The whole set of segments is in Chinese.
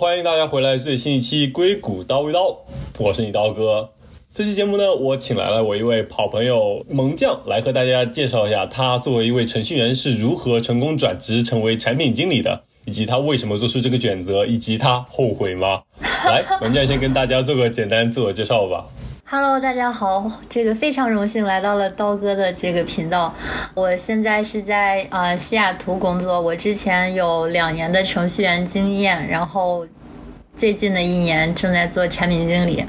欢迎大家回来最新一期《硅谷叨一叨》，我是你刀哥。这期节目呢，我请来了我一位好朋友萌将来和大家介绍一下，他作为一位程序员是如何成功转职成为产品经理的，以及他为什么做出这个选择，以及他后悔吗？来，萌将先跟大家做个简单自我介绍吧。Hello，大家好，这个非常荣幸来到了刀哥的这个频道。我现在是在呃西雅图工作，我之前有两年的程序员经验，然后最近的一年正在做产品经理。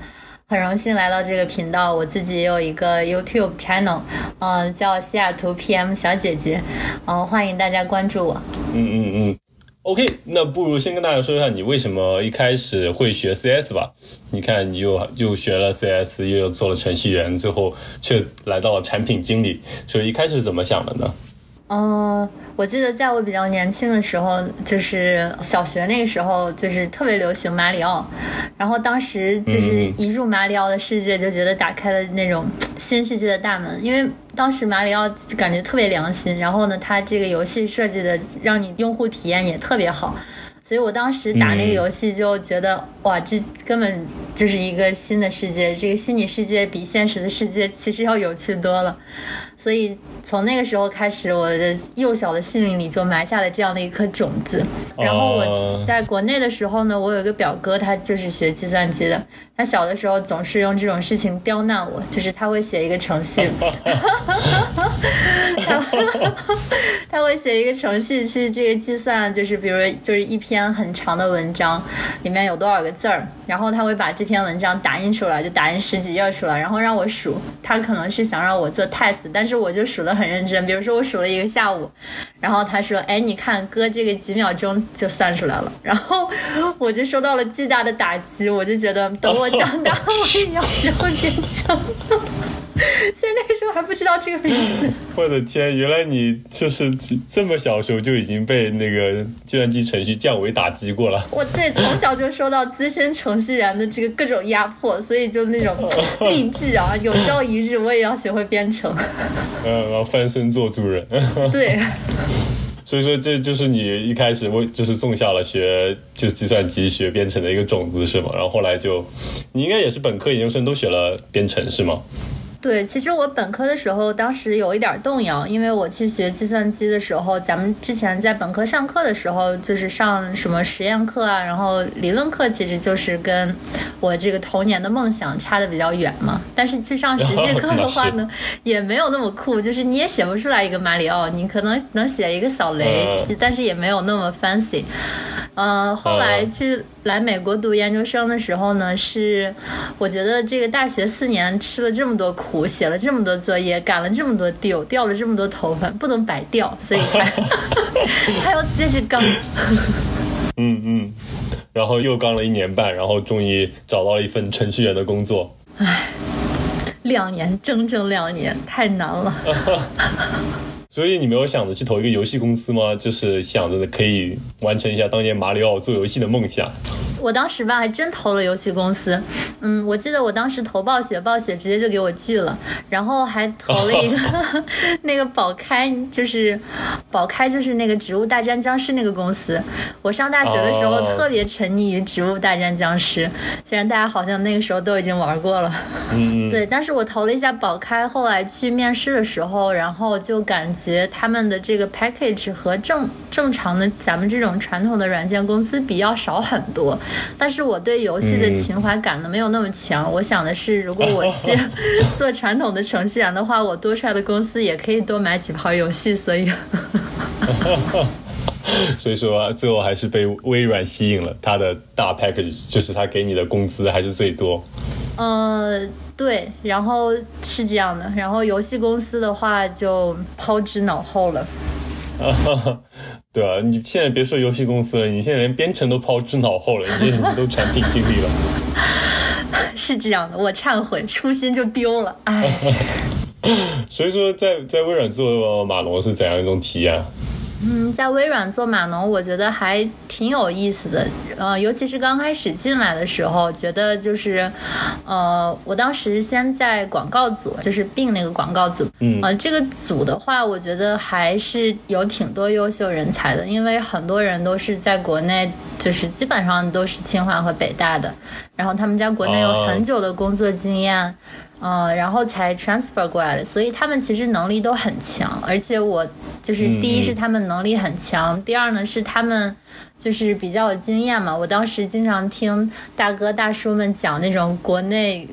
很荣幸来到这个频道，我自己也有一个 YouTube channel，嗯，叫西雅图 PM 小姐姐，嗯，欢迎大家关注我。嗯嗯嗯。OK，那不如先跟大家说一下你为什么一开始会学 CS 吧。你看，你又又学了 CS，又做了程序员，最后却来到了产品经理，所以一开始怎么想的呢？嗯，我记得在我比较年轻的时候，就是小学那个时候，就是特别流行马里奥，然后当时就是一入马里奥的世界，就觉得打开了那种新世界的大门，因为当时马里奥感觉特别良心，然后呢，它这个游戏设计的让你用户体验也特别好。所以我当时打那个游戏就觉得，哇，这根本就是一个新的世界，这个虚拟世界比现实的世界其实要有趣多了。所以从那个时候开始，我的幼小的心灵里就埋下了这样的一颗种子。然后我在国内的时候呢，我有一个表哥，他就是学计算机的。他小的时候总是用这种事情刁难我，就是他会写一个程序，他 他会写一个程序去这个计算，就是比如就是一篇很长的文章，里面有多少个字儿，然后他会把这篇文章打印出来，就打印十几页出来，然后让我数。他可能是想让我做 test，但是我就数得很认真。比如说我数了一个下午，然后他说：“哎，你看哥这个几秒钟就算出来了。”然后我就受到了巨大的打击，我就觉得等我长大 我也要学会编程。现在那个时候还不知道这个名字。我的天，原来你就是这么小时候就已经被那个计算机程序降维打击过了。我对从小就受到资深程序员的这个各种压迫，所以就那种 励志啊，有朝一日我也要学会编程。嗯，然后翻身做主人。对。所以说，这就是你一开始我就是种下了学就是计算机学编程的一个种子，是吗？然后后来就，你应该也是本科、研究生都学了编程，是吗？对，其实我本科的时候，当时有一点动摇，因为我去学计算机的时候，咱们之前在本科上课的时候，就是上什么实验课啊，然后理论课，其实就是跟我这个童年的梦想差的比较远嘛。但是去上实际课的话呢，也没有那么酷，就是你也写不出来一个马里奥，你可能能写一个小雷，但是也没有那么 fancy。嗯，后来去来美国读研究生的时候呢，是我觉得这个大学四年吃了这么多苦，写了这么多作业，赶了这么多 deal，掉了这么多头发，不能白掉，所以还 还要接着刚。嗯嗯，然后又刚了一年半，然后终于找到了一份程序员的工作。唉，两年，整整两年，太难了。所以你没有想着去投一个游戏公司吗？就是想着可以完成一下当年马里奥做游戏的梦想。我当时吧，还真投了游戏公司。嗯，我记得我当时投暴雪，暴雪直接就给我拒了。然后还投了一个 那个宝开，就是宝开，就是那个《植物大战僵尸》那个公司。我上大学的时候特别沉溺于《植物大战僵尸》，虽然大家好像那个时候都已经玩过了。嗯。对，但是我投了一下宝开，后来去面试的时候，然后就感觉他们的这个 package 和正正常的咱们这种传统的软件公司比要少很多。但是我对游戏的情怀感呢没有那么强。我想的是，如果我去 做传统的程序员的话，我多出来的公司也可以多买几盘游戏。所以，所以说最后还是被微软吸引了。它的大 package 就是它给你的工资还是最多。呃，对，然后是这样的。然后游戏公司的话就抛之脑后了。对啊，你现在别说游戏公司了，你现在连编程都抛之脑后了，你你都产品经理了。是这样的，我忏悔，初心就丢了，哎。所以说，在在微软做马龙是怎样一种体验？嗯，在微软做码农，我觉得还挺有意思的。呃，尤其是刚开始进来的时候，觉得就是，呃，我当时先在广告组，就是并那个广告组。嗯。呃，这个组的话，我觉得还是有挺多优秀人才的，因为很多人都是在国内，就是基本上都是清华和北大的，然后他们在国内有很久的工作经验。嗯，然后才 transfer 过来的，所以他们其实能力都很强，而且我就是第一是他们能力很强，第二呢是他们就是比较有经验嘛。我当时经常听大哥大叔们讲那种国内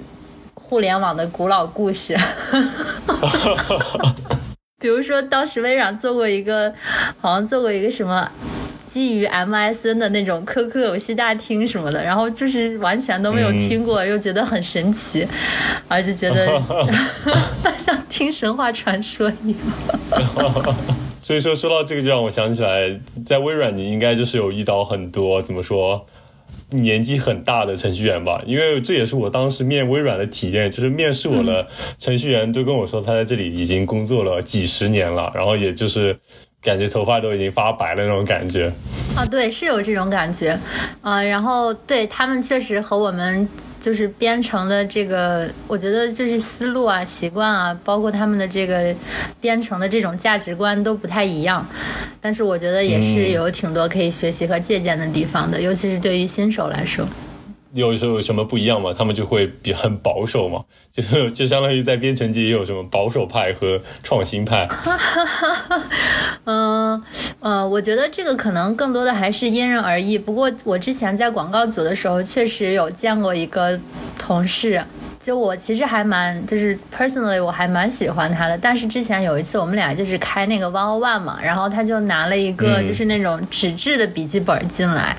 互联网的古老故事，比如说当时微软做过一个，好像做过一个什么。基于 MSN 的那种 QQ 游戏大厅什么的，然后就是完全都没有听过，又觉得很神奇，而且觉得 像听神话传说一样。所以说，说到这个，就让我想起来，在微软你应该就是有遇到很多怎么说年纪很大的程序员吧？因为这也是我当时面微软的体验，就是面试我的程序员都跟我说，他在这里已经工作了几十年了，然后也就是。感觉头发都已经发白了那种感觉。啊，对，是有这种感觉，啊，然后对他们确实和我们就是编程的这个，我觉得就是思路啊、习惯啊，包括他们的这个编程的这种价值观都不太一样，但是我觉得也是有挺多可以学习和借鉴的地方的，尤其是对于新手来说。有时候什么不一样嘛？他们就会比很保守嘛，就就相当于在编程界也有什么保守派和创新派。嗯呃，我觉得这个可能更多的还是因人而异。不过我之前在广告组的时候，确实有见过一个同事。就我其实还蛮，就是 personally 我还蛮喜欢他的。但是之前有一次我们俩就是开那个 One One 嘛，然后他就拿了一个就是那种纸质的笔记本进来，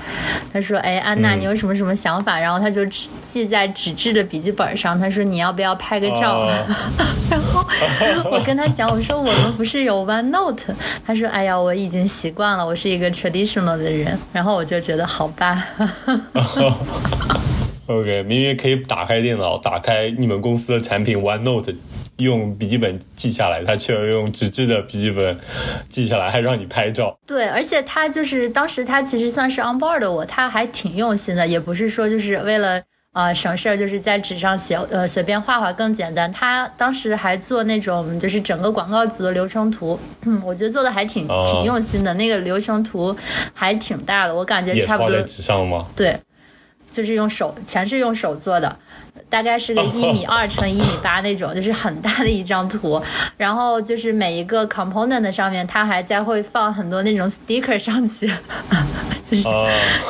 他说：“哎，安娜，你有什么什么想法？”然后他就记在纸质的笔记本上，他说：“你要不要拍个照？” 然后我跟他讲，我说：“我们不是有 One Note？” 他说：“哎呀，我已经习惯了，我是一个 traditional 的人。”然后我就觉得好吧。OK，明明可以打开电脑，打开你们公司的产品 OneNote，用笔记本记下来，他却要用纸质的笔记本记下来，还让你拍照。对，而且他就是当时他其实算是 on board 的我，他还挺用心的，也不是说就是为了啊省事儿，就是在纸上写呃随便画画更简单。他当时还做那种就是整个广告组的流程图，嗯，我觉得做的还挺挺用心的，那个流程图还挺大的，我感觉差不多。在纸上吗？对。就是用手，全是用手做的，大概是个一米二乘一米八那种，就是很大的一张图。然后就是每一个 component 的上面，它还在会放很多那种 sticker 上去，就是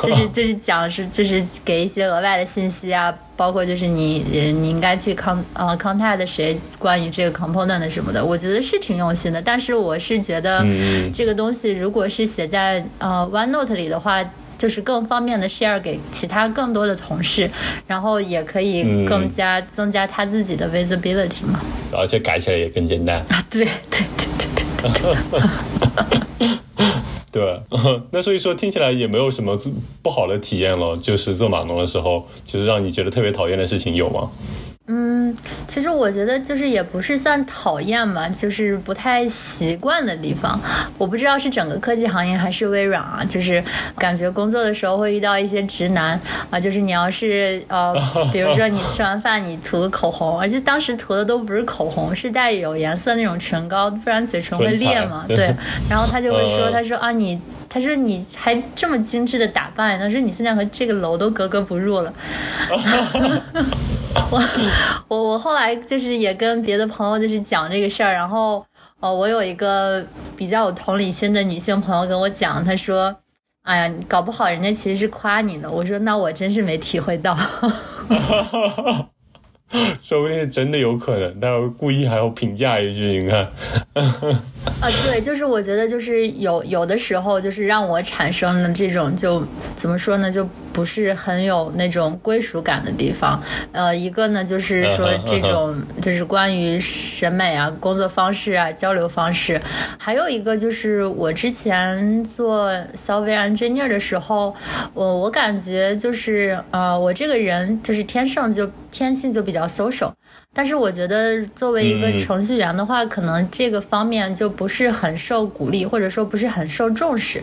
就是就是讲是就是给一些额外的信息啊，包括就是你你应该去 con 呃 contact 谁关于这个 component 什么的，我觉得是挺用心的。但是我是觉得这个东西如果是写在呃 OneNote 里的话。就是更方便的 share 给其他更多的同事，然后也可以更加增加他自己的 visibility 嘛。而且改起来也更简单啊！对对对对对。对，那所以说听起来也没有什么不好的体验了。就是做码农的时候，就是让你觉得特别讨厌的事情有吗？嗯，其实我觉得就是也不是算讨厌嘛，就是不太习惯的地方。我不知道是整个科技行业还是微软啊，就是感觉工作的时候会遇到一些直男啊，就是你要是呃，比如说你吃完饭你涂个口红，而且当时涂的都不是口红，是带有颜色那种唇膏，不然嘴唇会裂嘛。对，然后他就会说，他说啊你。他说：“你还这么精致的打扮，他说你现在和这个楼都格格不入了。我我我后来就是也跟别的朋友就是讲这个事儿，然后哦，我有一个比较有同理心的女性朋友跟我讲，她说：‘哎呀，搞不好人家其实是夸你的。’我说：‘那我真是没体会到。’ 说不定是真的有可能，但是故意还要评价一句，你看。啊，对，就是我觉得就是有有的时候就是让我产生了这种就怎么说呢，就。不是很有那种归属感的地方。呃，一个呢就是说这种就是关于审美啊、工作方式啊、交流方式，还有一个就是我之前做 software engineer 的时候，我我感觉就是呃，我这个人就是天生就天性就比较 social。但是我觉得，作为一个程序员的话，可能这个方面就不是很受鼓励，或者说不是很受重视，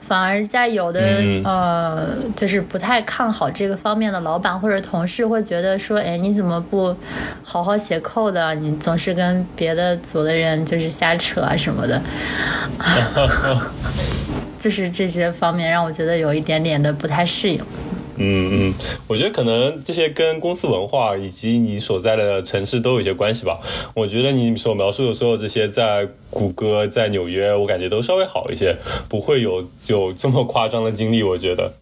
反而在有的呃，就是不太看好这个方面的老板或者同事会觉得说，哎，你怎么不好好写 code？你总是跟别的组的人就是瞎扯啊什么的，就是这些方面让我觉得有一点点的不太适应。嗯嗯，我觉得可能这些跟公司文化以及你所在的城市都有一些关系吧。我觉得你所描述的所有这些，在谷歌、在纽约，我感觉都稍微好一些，不会有有这么夸张的经历。我觉得，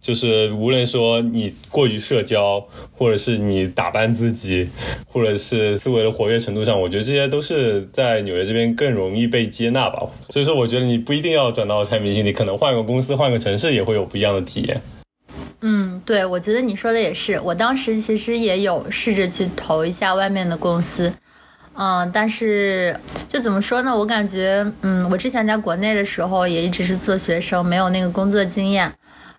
就是无论说你过于社交，或者是你打扮自己，或者是思维的活跃程度上，我觉得这些都是在纽约这边更容易被接纳吧。所以说，我觉得你不一定要转到产品经理，可能换个公司、换个城市也会有不一样的体验。嗯，对，我觉得你说的也是。我当时其实也有试着去投一下外面的公司，嗯，但是就怎么说呢？我感觉，嗯，我之前在国内的时候也一直是做学生，没有那个工作经验。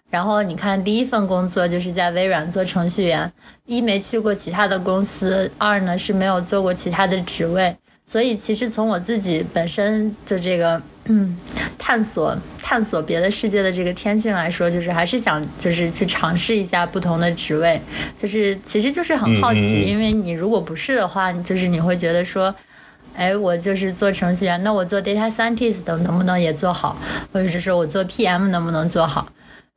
然后你看，第一份工作就是在微软做程序员，一没去过其他的公司，二呢是没有做过其他的职位。所以其实从我自己本身的这个嗯。探索探索别的世界的这个天性来说，就是还是想就是去尝试一下不同的职位，就是其实就是很好奇，因为你如果不是的话，就是你会觉得说，哎，我就是做程序员，那我做 data scientist 能不能也做好，或者是说我做 PM 能不能做好？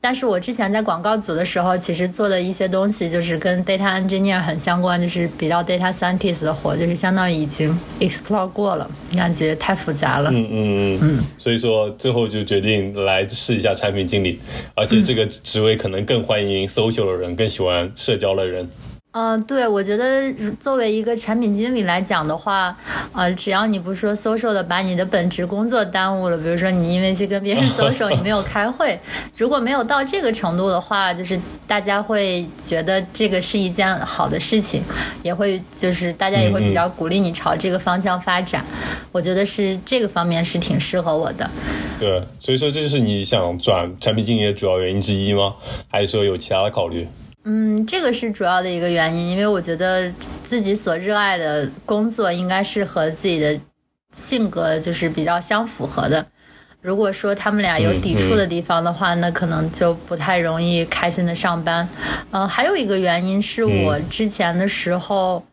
但是我之前在广告组的时候，其实做的一些东西就是跟 data engineer 很相关，就是比较 data scientist 的活，就是相当于已经 explore 过了，感觉太复杂了。嗯嗯嗯嗯。所以说最后就决定来试一下产品经理，而且这个职位可能更欢迎 social 的人，更喜欢社交的人。嗯，对，我觉得作为一个产品经理来讲的话，呃，只要你不说 social 的把你的本职工作耽误了，比如说你因为去跟别人 social，你没有开会，如果没有到这个程度的话，就是大家会觉得这个是一件好的事情，也会就是大家也会比较鼓励你朝这个方向发展。我觉得是这个方面是挺适合我的。对，所以说这就是你想转产品经理的主要原因之一吗？还是说有其他的考虑？嗯，这个是主要的一个原因，因为我觉得自己所热爱的工作应该是和自己的性格就是比较相符合的。如果说他们俩有抵触的地方的话，那可能就不太容易开心的上班。呃，还有一个原因是我之前的时候，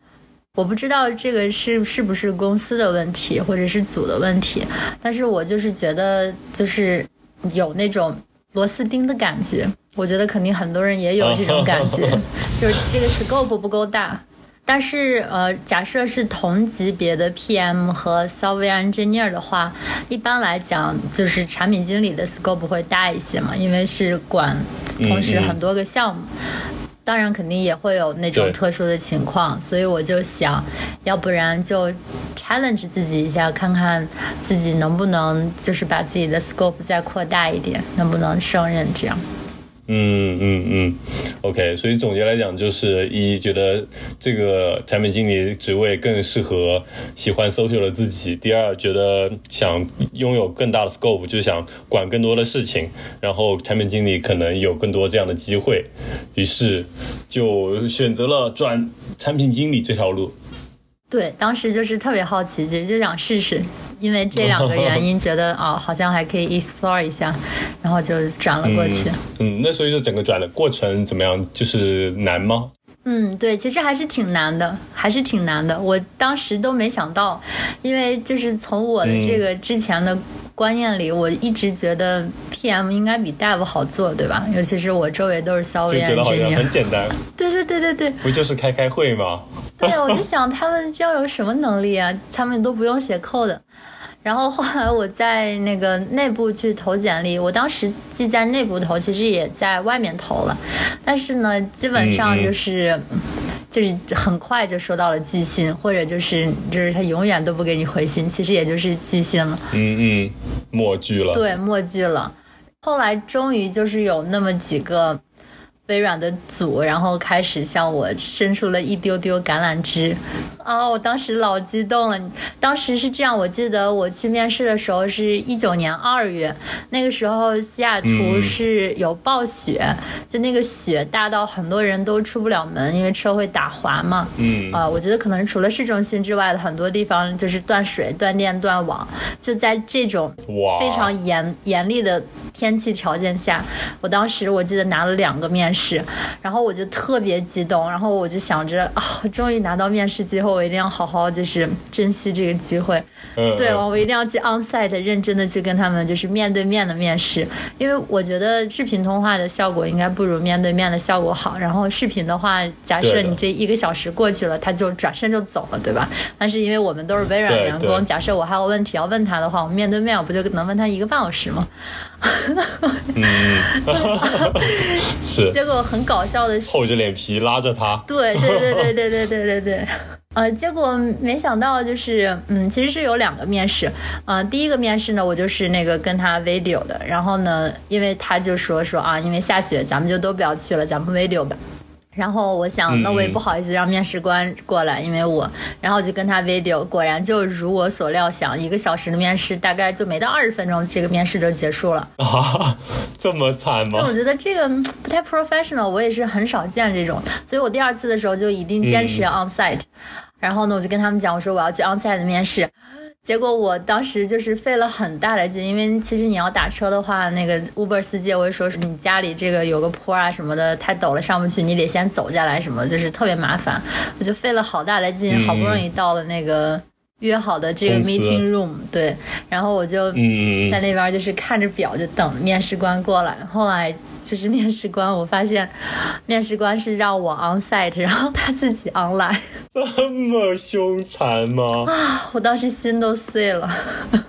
我不知道这个是是不是公司的问题或者是组的问题，但是我就是觉得就是有那种螺丝钉的感觉。我觉得肯定很多人也有这种感觉，就是这个 scope 不够大。但是呃，假设是同级别的 PM 和 software engineer 的话，一般来讲就是产品经理的 scope 会大一些嘛，因为是管同时很多个项目。当然肯定也会有那种特殊的情况，所以我就想，要不然就 challenge 自己一下，看看自己能不能就是把自己的 scope 再扩大一点，能不能胜任这样。嗯嗯嗯，OK，所以总结来讲，就是一觉得这个产品经理职位更适合喜欢 social 的自己；第二，觉得想拥有更大的 scope，就想管更多的事情，然后产品经理可能有更多这样的机会，于是就选择了转产品经理这条路。对，当时就是特别好奇，其实就想试试。因为这两个原因，觉得啊，好像还可以 explore 一下，然后就转了过去。嗯，那所以就整个转的过程怎么样？就是难吗？嗯，对，其实还是挺难的，还是挺难的。我当时都没想到，因为就是从我的这个之前的观念里，我一直觉得 PM 应该比 Dev 好做，对吧？尤其是我周围都是 software 就觉得好像很简单。对对对对对，不就是开开会吗？对，我就 想他们要有什么能力啊？他们都不用写 code。然后后来我在那个内部去投简历，我当时既在内部投，其实也在外面投了，但是呢，基本上就是就是很快就收到了拒信，或者就是就是他永远都不给你回信，其实也就是拒信了。嗯嗯，默拒了。对，默拒了。后来终于就是有那么几个。微软的组，然后开始向我伸出了一丢丢橄榄枝，啊，我当时老激动了。当时是这样，我记得我去面试的时候是一九年二月，那个时候西雅图是有暴雪，就那个雪大到很多人都出不了门，因为车会打滑嘛。嗯，啊，我觉得可能除了市中心之外的很多地方就是断水、断电、断网，就在这种非常严严厉的天气条件下，我当时我记得拿了两个面试。是，然后我就特别激动，然后我就想着啊，终于拿到面试机会，我一定要好好就是珍惜这个机会。嗯，对，我一定要去 onsite 认真的去跟他们就是面对面的面试，因为我觉得视频通话的效果应该不如面对面的效果好。然后视频的话，假设你这一个小时过去了，他就转身就走了，对吧？但是因为我们都是微软员工，假设我还有问题要问他的话，我面对面我不就能问他一个半小时吗？嗯，是。结果很搞笑的是，厚着脸皮拉着他。对对对对对对对对对。呃，结果没想到就是，嗯，其实是有两个面试。呃，第一个面试呢，我就是那个跟他 video 的。然后呢，因为他就说说啊，因为下雪，咱们就都不要去了，咱们 video 吧。然后我想，那我也不好意思让面试官过来，因为我，然后就跟他 video，果然就如我所料想，一个小时的面试大概就没到二十分钟，这个面试就结束了。啊，这么惨吗？我觉得这个不太 professional，我也是很少见这种，所以我第二次的时候就一定坚持要 on site。然后呢，我就跟他们讲，我说我要去 on site 的面试。结果我当时就是费了很大的劲，因为其实你要打车的话，那个 Uber 司机会说是你家里这个有个坡啊什么的，太陡了上不去，你得先走下来什么，就是特别麻烦。我就费了好大的劲，好不容易到了那个约好的这个 meeting room，对，然后我就在那边就是看着表就等面试官过来。后来就是面试官，我发现面试官是让我 on site，然后他自己 online。这么凶残吗？啊！我当时心都碎了。嗯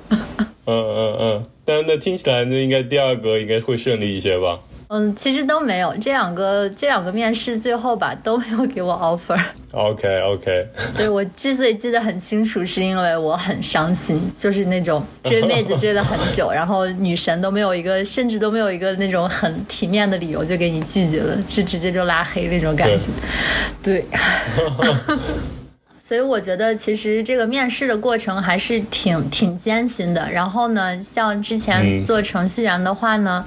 嗯嗯，但那听起来那应该第二个应该会顺利一些吧？嗯，其实都没有这两个，这两个面试最后吧都没有给我 offer。OK OK。对我之所以记得很清楚，是因为我很伤心，就是那种追妹子追了很久，然后女神都没有一个，甚至都没有一个那种很体面的理由就给你拒绝了，是直接就拉黑那种感觉。对。所以我觉得其实这个面试的过程还是挺挺艰辛的。然后呢，像之前做程序员的话呢。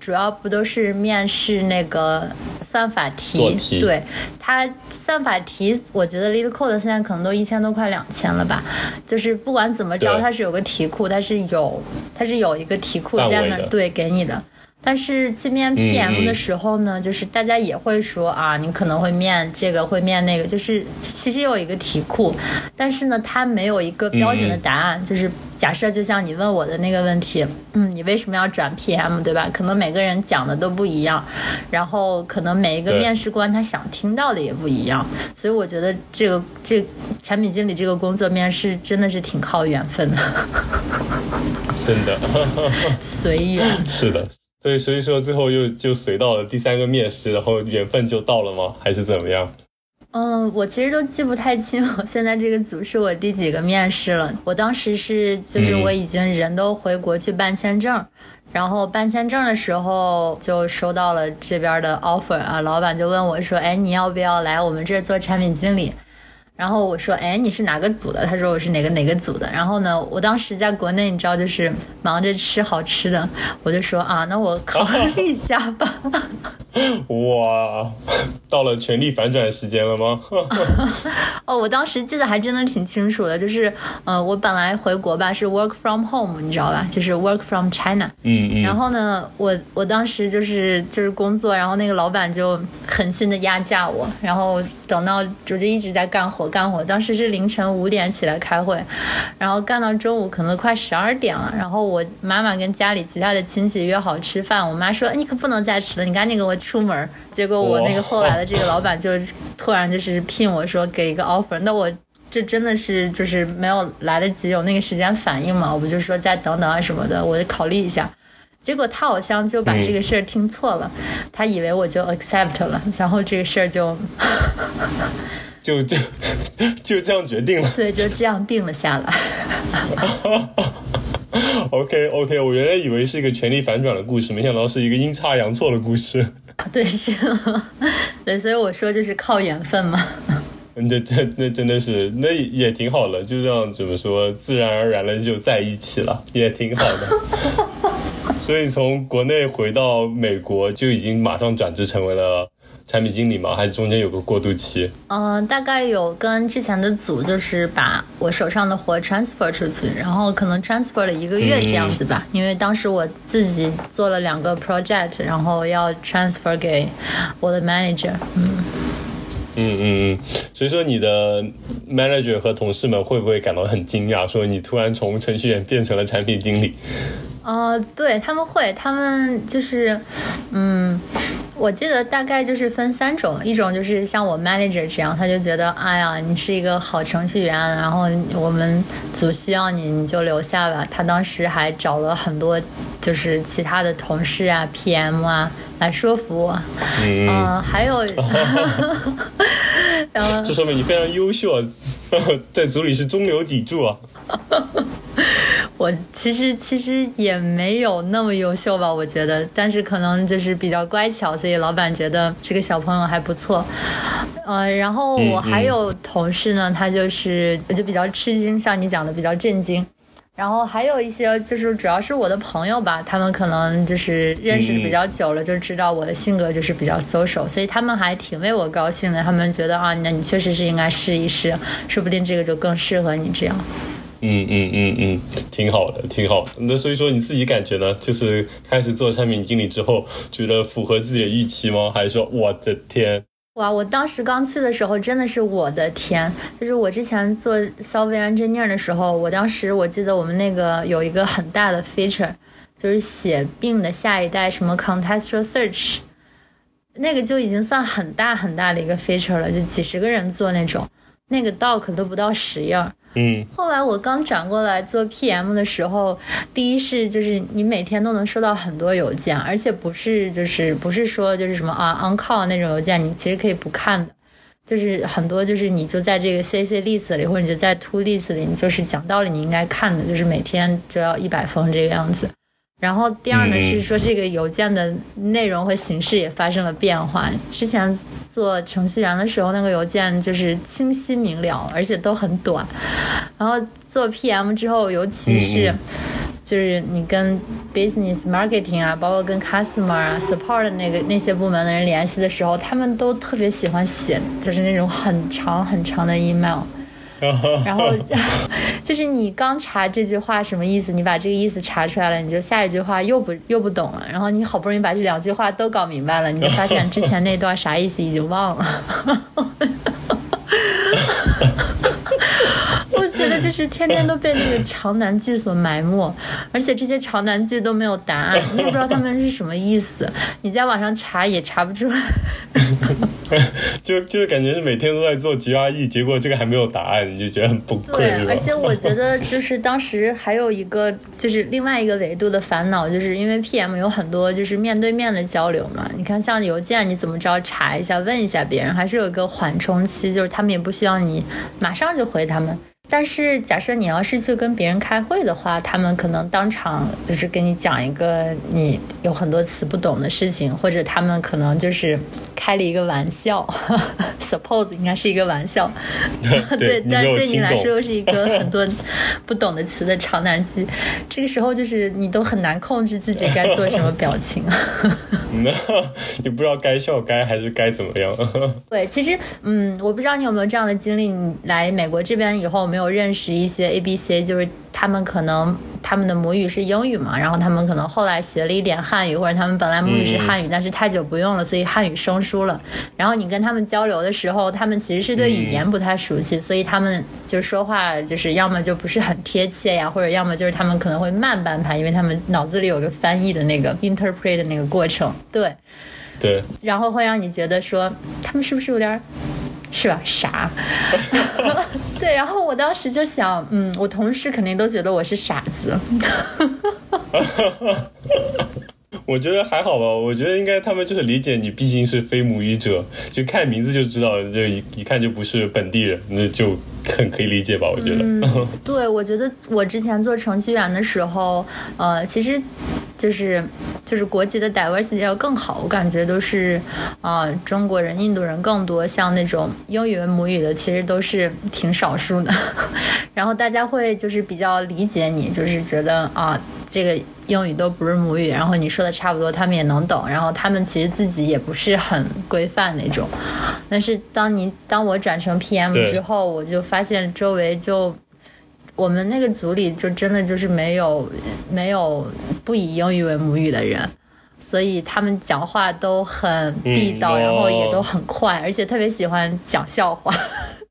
主要不都是面试那个算法题？对，它算法题，我觉得 Lead Code 现在可能都一千多块两千了吧。就是不管怎么着，它是有个题库，它是有它是有一个题库在那，对，给你的。但是去面 PM 的时候呢，就是大家也会说啊，你可能会面这个，会面那个，就是其实有一个题库，但是呢，它没有一个标准的答案。就是假设就像你问我的那个问题，嗯，你为什么要转 PM，对吧？可能每个人讲的都不一样，然后可能每一个面试官他想听到的也不一样，所以我觉得这个这产品经理这个工作面试真的是挺靠缘分的，真的 随缘是的。所以，所以说最后又就随到了第三个面试，然后缘分就到了吗？还是怎么样？嗯，我其实都记不太清，我现在这个组是我第几个面试了。我当时是就是我已经人都回国去办签证，然后办签证的时候就收到了这边的 offer 啊，老板就问我说：“哎，你要不要来我们这儿做产品经理？”然后我说，哎，你是哪个组的？他说我是哪个哪个组的。然后呢，我当时在国内，你知道，就是忙着吃好吃的，我就说啊，那我考虑一下吧。哇，到了全力反转时间了吗？哦，我当时记得还真的挺清楚的，就是，呃，我本来回国吧是 work from home，你知道吧？就是 work from China。嗯嗯。然后呢，我我当时就是就是工作，然后那个老板就狠心的压榨我，然后等到我就一直在干活干活，当时是凌晨五点起来开会，然后干到中午可能快十二点了，然后我妈妈跟家里其他的亲戚约好吃饭，我妈说你可不能再吃了，你赶紧给我。出门，结果我那个后来的这个老板就突然就是聘我说给一个 offer，那我这真的是就是没有来得及有那个时间反应嘛，我不就说再等等啊什么的，我就考虑一下。结果他好像就把这个事儿听错了，他以为我就 accept 了，然后这个事儿就 就就就这样决定了，对，就这样定了下来。OK OK，我原来以为是一个权力反转的故事，没想到是一个阴差阳错的故事。对，是，对，所以我说就是靠缘分嘛。那这那真的是，那也挺好的，就这样怎么说，自然而然的就在一起了，也挺好的。所以从国内回到美国，就已经马上转职成为了。产品经理吗？还是中间有个过渡期？嗯，大概有跟之前的组，就是把我手上的活 transfer 出去，然后可能 transfer 了一个月这样子吧。因为当时我自己做了两个 project，然后要 transfer 给我的 manager。嗯嗯嗯嗯。所以说，你的 manager 和同事们会不会感到很惊讶，说你突然从程序员变成了产品经理？呃，对他们会，他们就是，嗯。我记得大概就是分三种，一种就是像我 manager 这样，他就觉得，哎呀，你是一个好程序员，然后我们组需要你，你就留下吧。他当时还找了很多，就是其他的同事啊、PM 啊来说服我。嗯，还有，这说明你非常优秀啊，在组里是中流砥柱啊。我其实其实也没有那么优秀吧，我觉得，但是可能就是比较乖巧，所以老板觉得这个小朋友还不错。呃，然后我还有同事呢，他就是就比较吃惊，像你讲的比较震惊。然后还有一些就是主要是我的朋友吧，他们可能就是认识的比较久了，就知道我的性格就是比较 social，所以他们还挺为我高兴的。他们觉得啊，那你确实是应该试一试，说不定这个就更适合你这样。嗯嗯嗯嗯，挺好的，挺好。那所以说你自己感觉呢？就是开始做产品经理之后，觉得符合自己的预期吗？还是说我的天？哇，我当时刚去的时候真的是我的天！就是我之前做 software engineer 的时候，我当时我记得我们那个有一个很大的 feature，就是写病的下一代什么 contextual search，那个就已经算很大很大的一个 feature 了，就几十个人做那种，那个 doc 都不到十页。嗯，后来我刚转过来做 PM 的时候，第一是就是你每天都能收到很多邮件，而且不是就是不是说就是什么啊 on call 那种邮件，你其实可以不看的，就是很多就是你就在这个 CC list 里，或者你就在 To list 里，你就是讲道理你应该看的，就是每天就要一百封这个样子。然后第二呢是说这个邮件的内容和形式也发生了变化。之前做程序员的时候，那个邮件就是清晰明了，而且都很短。然后做 PM 之后，尤其是就是你跟 business marketing 啊，包括跟 customer 啊、support 那个那些部门的人联系的时候，他们都特别喜欢写，就是那种很长很长的 email。然后 就是你刚查这句话什么意思，你把这个意思查出来了，你就下一句话又不又不懂了。然后你好不容易把这两句话都搞明白了，你就发现之前那段啥意思已经忘了。我觉得就是天天都被那个长难句所埋没，而且这些长难句都没有答案，你也不知道他们是什么意思，你在网上查也查不出来。就就是感觉是每天都在做 GRE，结果这个还没有答案，你就觉得很崩溃。对，而且我觉得就是当时还有一个就是另外一个维度的烦恼，就是因为 PM 有很多就是面对面的交流嘛。你看像邮件，你怎么着查一下问一下别人，还是有一个缓冲期，就是他们也不需要你马上就回他们。但是，假设你要是去跟别人开会的话，他们可能当场就是跟你讲一个你有很多词不懂的事情，或者他们可能就是开了一个玩笑，suppose 应该是一个玩笑，对，但对你来说又是一个很多不懂的词的长难句。这个时候就是你都很难控制自己该做什么表情，你不知道该笑该还是该怎么样。对，其实，嗯，我不知道你有没有这样的经历，你来美国这边以后没。有认识一些 A B C，就是他们可能他们的母语是英语嘛，然后他们可能后来学了一点汉语，或者他们本来母语是汉语，但是太久不用了，所以汉语生疏了。然后你跟他们交流的时候，他们其实是对语言不太熟悉，所以他们就说话就是要么就不是很贴切呀，或者要么就是他们可能会慢半拍，因为他们脑子里有个翻译的那个 interpret 的那个过程。对，对，然后会让你觉得说他们是不是有点。是吧？傻，对。然后我当时就想，嗯，我同事肯定都觉得我是傻子。我觉得还好吧，我觉得应该他们就是理解你，毕竟是非母语者，就看名字就知道，就一一看就不是本地人，那就很可以理解吧？我觉得。嗯，对，我觉得我之前做程序员的时候，呃，其实就是就是国籍的 diversity 要更好，我感觉都是啊、中国人、印度人更多，像那种英语为母语的，其实都是挺少数的。然后大家会就是比较理解你，就是觉得啊，这个英语都不是母语，然后你说的差不多，他们也能懂。然后他们其实自己也不是很规范那种。但是当你当我转成 PM 之后，我就发现周围就我们那个组里就真的就是没有没有不以英语为母语的人。所以他们讲话都很地道，嗯然后也哦都很快，而且特别喜欢讲笑话。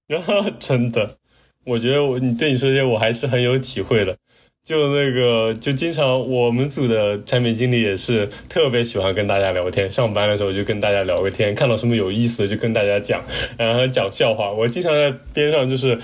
然 后真的，我觉得我你对你说这些我还是很有体会的。就那个，就经常我们组的产品经理也是特别喜欢跟大家聊天。上班的时候就跟大家聊个天，看到什么有意思的就跟大家讲，然后讲笑话。我经常在边上就是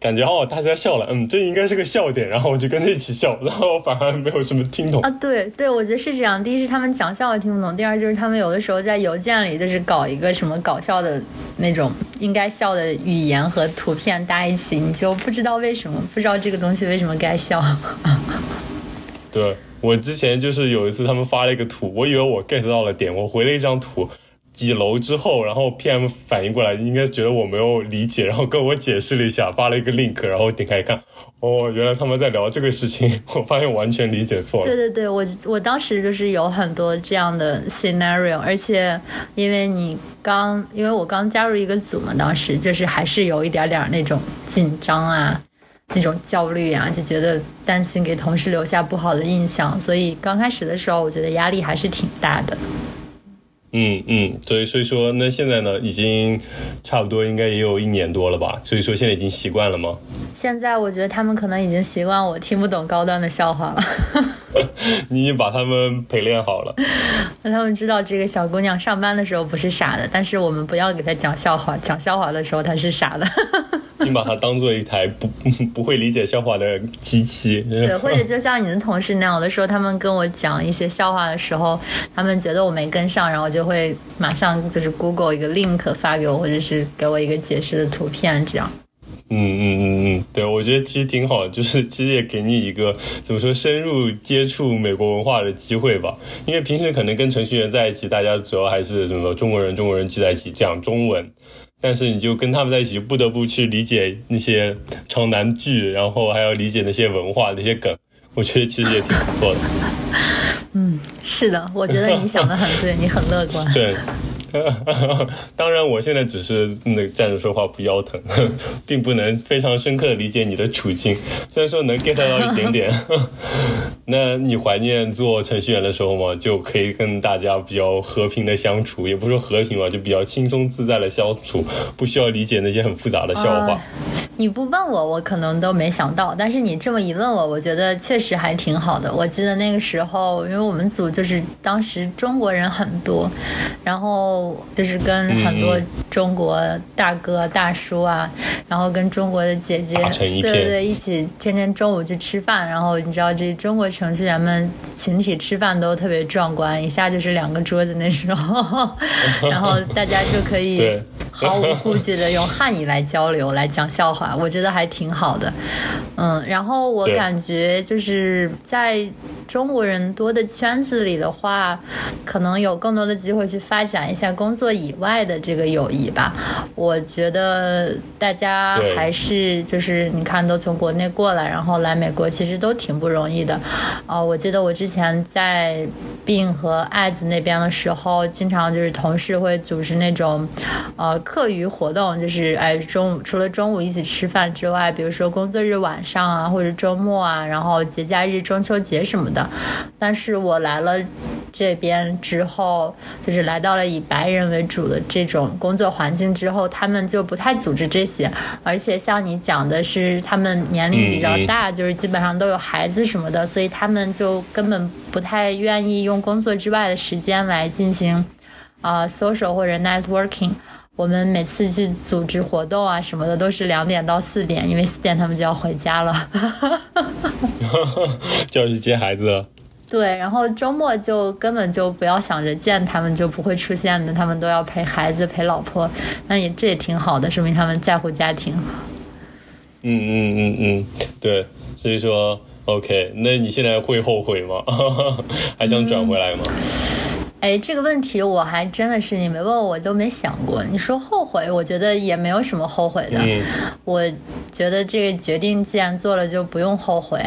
感觉哦大家笑了，嗯，这应该是个笑点，然后我就跟着一起笑，然后反而没有什么听懂 啊，。对对，我觉得是这样。第一是他们讲笑话听不懂，第二就是他们有的时候在邮件里就是搞一个什么搞笑的那种应该笑的语言和图片搭一起，你就不知道为什么，不知道这个东西为什么该笑。对我之前就是有一次他们发了一个图，我以为我 get 到了点，我回了一张图。几楼之后，然后 PM 反应过来，应该觉得我没有理解，然后跟我解释了一下，发了一个 link，然后点开一看，哦，原来他们在聊这个事情，我发现完全理解错了。对对对，我我当时就是有很多这样的 scenario，而且因为你刚，因为我刚加入一个组嘛，当时就是还是有一点点那种紧张啊，那种焦虑啊，就觉得担心给同事留下不好的印象，所以刚开始的时候，我觉得压力还是挺大的。嗯嗯，所以所以说，那现在呢，已经差不多应该也有一年多了吧？所以说现在已经习惯了吗？现在我觉得他们可能已经习惯我听不懂高端的笑话了，你已经把他们陪练好了。让 他们知道这个小姑娘上班的时候不是傻的，但是我们不要给她讲笑话，讲笑话的时候她是傻的。请把它当做一台不 不会理解笑话的机器。对，或者就像你的同事那样，有的时候他们跟我讲一些笑话的时候，他们觉得我没跟上，然后就会马上就是 Google 一个 link 发给我，或者是给我一个解释的图片，这样。嗯嗯嗯嗯，对，我觉得其实挺好的，就是其实也给你一个怎么说深入接触美国文化的机会吧。因为平时可能跟程序员在一起，大家主要还是什么中国人中国人聚在一起讲中文，但是你就跟他们在一起，不得不去理解那些长难句，然后还要理解那些文化那些梗，我觉得其实也挺不错的。嗯是的，我觉得你想的很对，你很乐观。对。当然，我现在只是那个站着说话不腰疼，并不能非常深刻的理解你的处境。虽然说能 get 到一点点。那你怀念做程序员的时候吗？就可以跟大家比较和平的相处，也不是说和平吧，就比较轻松自在的相处，不需要理解那些很复杂的笑话。你不问我，我可能都没想到，但是你这么一问我，我觉得确实还挺好的。我记得那个时候，因为我们组就是当时中国人很多，然后就是跟很多中国大哥大叔啊，然后跟中国的姐姐，对对对，一起天天中午去吃饭。然后你知道，这中国程序员们群体吃饭都特别壮观，一下就是两个桌子那时候，然后大家就可以对毫无顾忌的用汉语来交流，来讲笑话，我觉得还挺好的。嗯，然后我感觉就是在中国人多的圈子里的话，可能有更多的机会去发展一下工作以外的这个友谊吧。我觉得大家还是就是你看，都从国内过来，然后来美国，其实都挺不容易的。呃，我记得我之前在并和爱子那边的时候，经常就是同事会组织那种呃课余活动，就是哎中午除了中午一起吃饭之外，比如说工作日晚上啊，或者周末啊，然后节假日、中秋节什么的。但是我来了这边之后，就是来到了以白人为主的这种工作环境之后，他们就不太组织这些，而且像你讲的是，他们年龄比较大，就是基本上都有孩子什么的，所以他们就根本不太愿意用工作之外的时间来进行啊、呃 social 或者 networking。我们每次去组织活动啊什么的，都是两点到四点，因为四点他们就要回家了。就要去接孩子了。对，然后周末就根本就不要想着见他们，就不会出现的，他们都要陪孩子、陪老婆，那也这也挺好的，说明他们在乎家庭。嗯嗯嗯嗯，对，所以说 OK，那你现在会后悔吗？还想转回来吗？哎，这个问题我还真的是你没问我都没想过。你说后悔，我觉得也没有什么后悔的。我觉得这个决定既然做了，就不用后悔。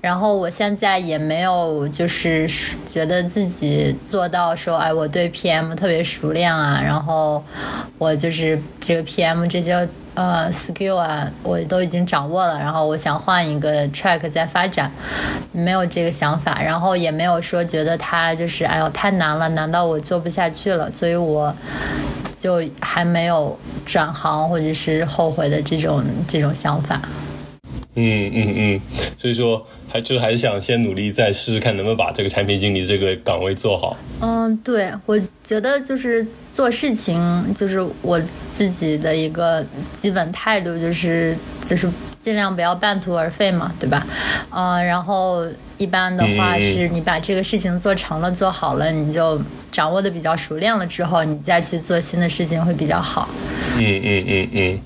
然后我现在也没有就是觉得自己做到说，哎，我对 PM 特别熟练啊，然后我就是这个 PM 这些。呃，skill 啊，我都已经掌握了，然后我想换一个 track 再发展，没有这个想法，然后也没有说觉得它就是哎呦太难了，难到我做不下去了？所以我就还没有转行或者是后悔的这种这种想法。嗯嗯嗯，所以说还就还是想先努力再试试看能不能把这个产品经理这个岗位做好。嗯，对，我觉得就是做事情就是我自己的一个基本态度，就是就是尽量不要半途而废嘛，对吧？嗯，然后一般的话是你把这个事情做成了做好了，你就掌握的比较熟练了之后，你再去做新的事情会比较好。嗯嗯嗯嗯。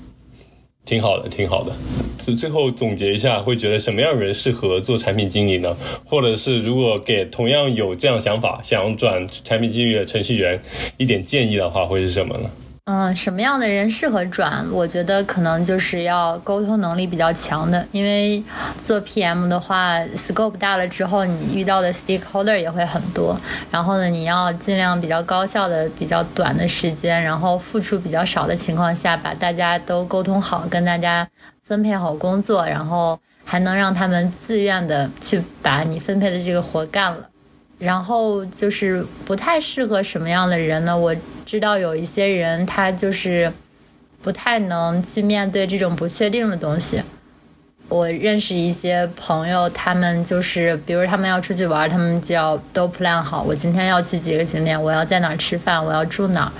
挺好的，挺好的。最最后总结一下，会觉得什么样人适合做产品经理呢？或者是如果给同样有这样想法想转产品经理的程序员一点建议的话，会是什么呢？嗯，什么样的人适合转？我觉得可能就是要沟通能力比较强的，因为做 PM 的话，scope 大了之后，你遇到的 stakeholder 也会很多。然后呢，你要尽量比较高效的、比较短的时间，然后付出比较少的情况下，把大家都沟通好，跟大家分配好工作，然后还能让他们自愿的去把你分配的这个活干了。然后就是不太适合什么样的人呢？我。知道有一些人，他就是不太能去面对这种不确定的东西。我认识一些朋友，他们就是，比如他们要出去玩，他们就要都 plan 好，我今天要去几个景点，我要在哪儿吃饭，我要住哪儿，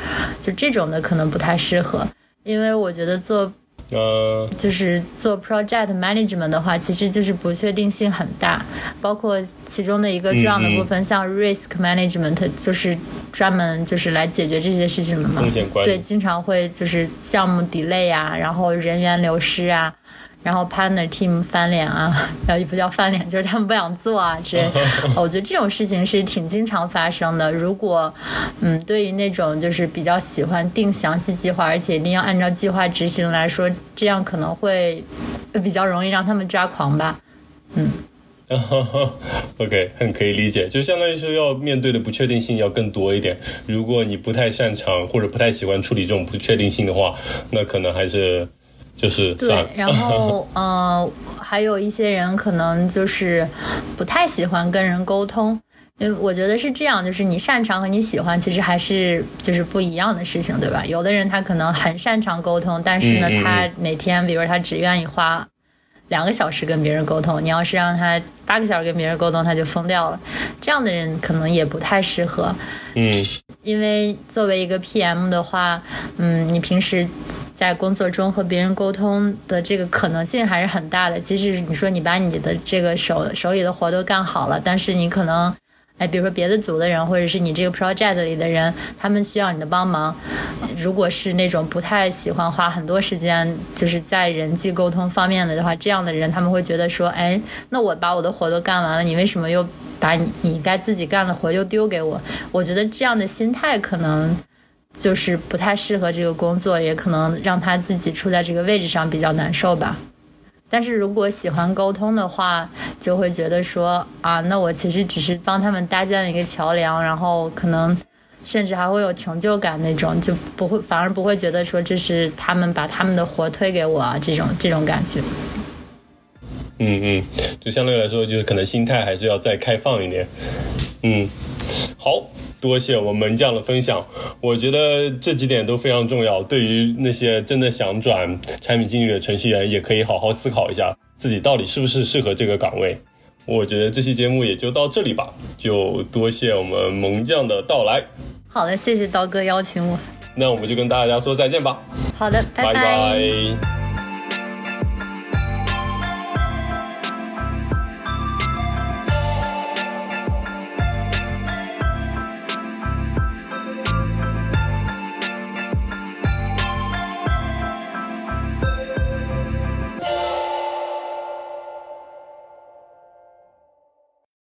就这种的可能不太适合，因为我觉得做。呃，就是做 project management 的话，其实就是不确定性很大，包括其中的一个重要的部分，像 risk management，就是专门就是来解决这些事情的嘛。对，经常会就是项目 delay 啊，然后人员流失啊。然后 partner team 翻脸啊，然 后也不叫翻脸，就是他们不想做啊，之类 我觉得这种事情是挺经常发生的。如果，嗯，对于那种就是比较喜欢定详细计划，而且一定要按照计划执行来说，这样可能会比较容易让他们抓狂吧。嗯，OK，很可以理解，就相当于是要面对的不确定性要更多一点。如果你不太擅长或者不太喜欢处理这种不确定性的话，那可能还是。就是对，然后 呃，还有一些人可能就是不太喜欢跟人沟通，因为我觉得是这样，就是你擅长和你喜欢其实还是就是不一样的事情，对吧？有的人他可能很擅长沟通，但是呢，他每天比如他只愿意花。两个小时跟别人沟通，你要是让他八个小时跟别人沟通，他就疯掉了。这样的人可能也不太适合。嗯，因为作为一个 PM 的话，嗯，你平时在工作中和别人沟通的这个可能性还是很大的。即使你说你把你的这个手手里的活都干好了，但是你可能。哎，比如说别的组的人，或者是你这个 project 里的人，他们需要你的帮忙。如果是那种不太喜欢花很多时间，就是在人际沟通方面的的话，这样的人他们会觉得说，哎，那我把我的活都干完了，你为什么又把你你该自己干的活又丢给我？我觉得这样的心态可能就是不太适合这个工作，也可能让他自己处在这个位置上比较难受吧。但是如果喜欢沟通的话，就会觉得说啊，那我其实只是帮他们搭建了一个桥梁，然后可能甚至还会有成就感那种，就不会反而不会觉得说这是他们把他们的活推给我啊这种这种感觉。嗯嗯，就相对来说，就是可能心态还是要再开放一点。嗯，好。多谢我们门将的分享，我觉得这几点都非常重要。对于那些真的想转产品经理的程序员，也可以好好思考一下自己到底是不是适合这个岗位。我觉得这期节目也就到这里吧，就多谢我们门将的到来。好的，谢谢刀哥邀请我。那我们就跟大家说再见吧。好的，拜拜。